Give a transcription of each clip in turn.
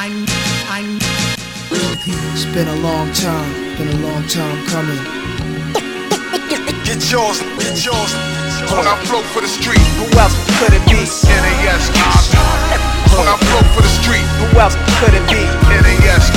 I, I, It's been a long time, been a long time coming. Get yours, get yours. When I flow for the street, Who else could it be? NAS. When I flow for the street, Who else could it be? NAS.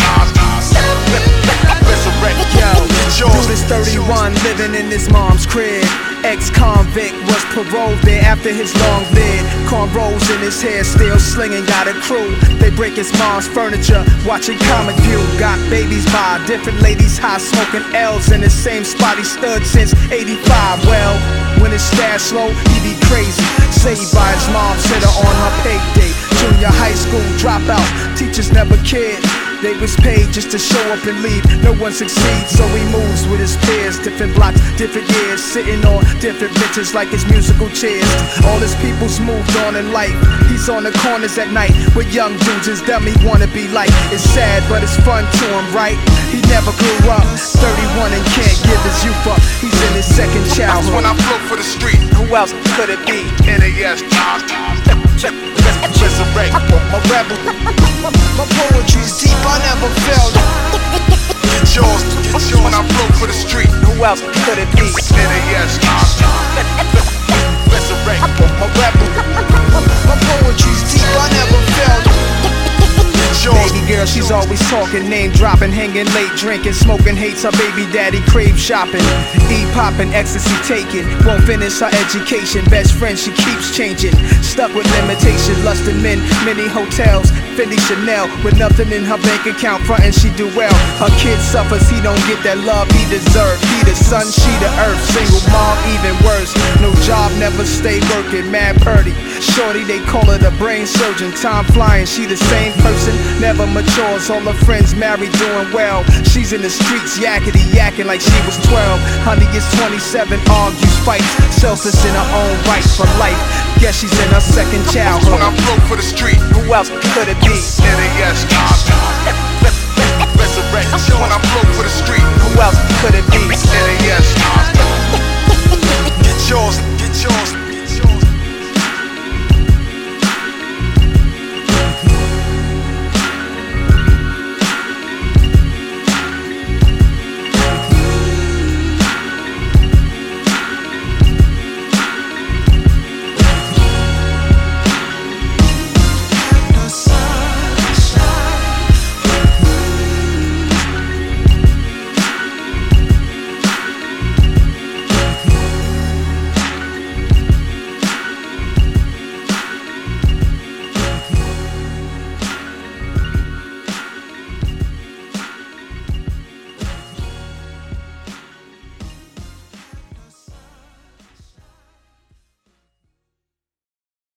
Resurrect. Yo, Get yours. dude is 31, living in his mom's crib. Ex-convict was paroled there after his long bid. Cornrows in his hair, still slinging, got a crew. They break his mom's furniture, watching Comic View. Got babies by different ladies, high smoking L's in the same spot he stood since 85. Well, when his stash low, he be crazy. Saved by his mom, set her on her payday. Junior high school dropout, teachers never cared. They was paid just to show up and leave. No one succeeds, so he moves with his peers. Different blocks, different years, sitting on different benches like his musical chairs. All his people's moved on in life. He's on the corners at night with young dudes his dummy wanna be like. It's sad, but it's fun to him, right? He never grew up. 31 and can't give his youth up. He's in his second childhood. That's When. I flow for the street, Who else could it be? NAS. Resurrect. My rebel. My poetry's deep, I never it. Get yours, get yours. When I flow for the street, Who else could it be? NAS. Girl, she's always talking, name dropping, hanging late, drinking, smoking, hates her baby daddy, crave shopping, e popping, ecstasy taking, won't finish her education. Best friend, she keeps changing, stuck with limitation, lusting men, many hotels, Fendi Chanel, with nothing in her bank account, frontin' she do well. Her kid suffers, he don't get that love he deserves. He the sun, she the earth, single mom, even worse. Never stay working, mad purdy. Shorty, they call her the brain surgeon. Time flying, she the same person, never matures. All her friends married, doing well. She's in the streets, yakety yakking like she was 12. Honey is 27, argues, fights, selfish in her own right for life. Guess she's in her second When I childhood. flow for the street, Who else could it be? NAS.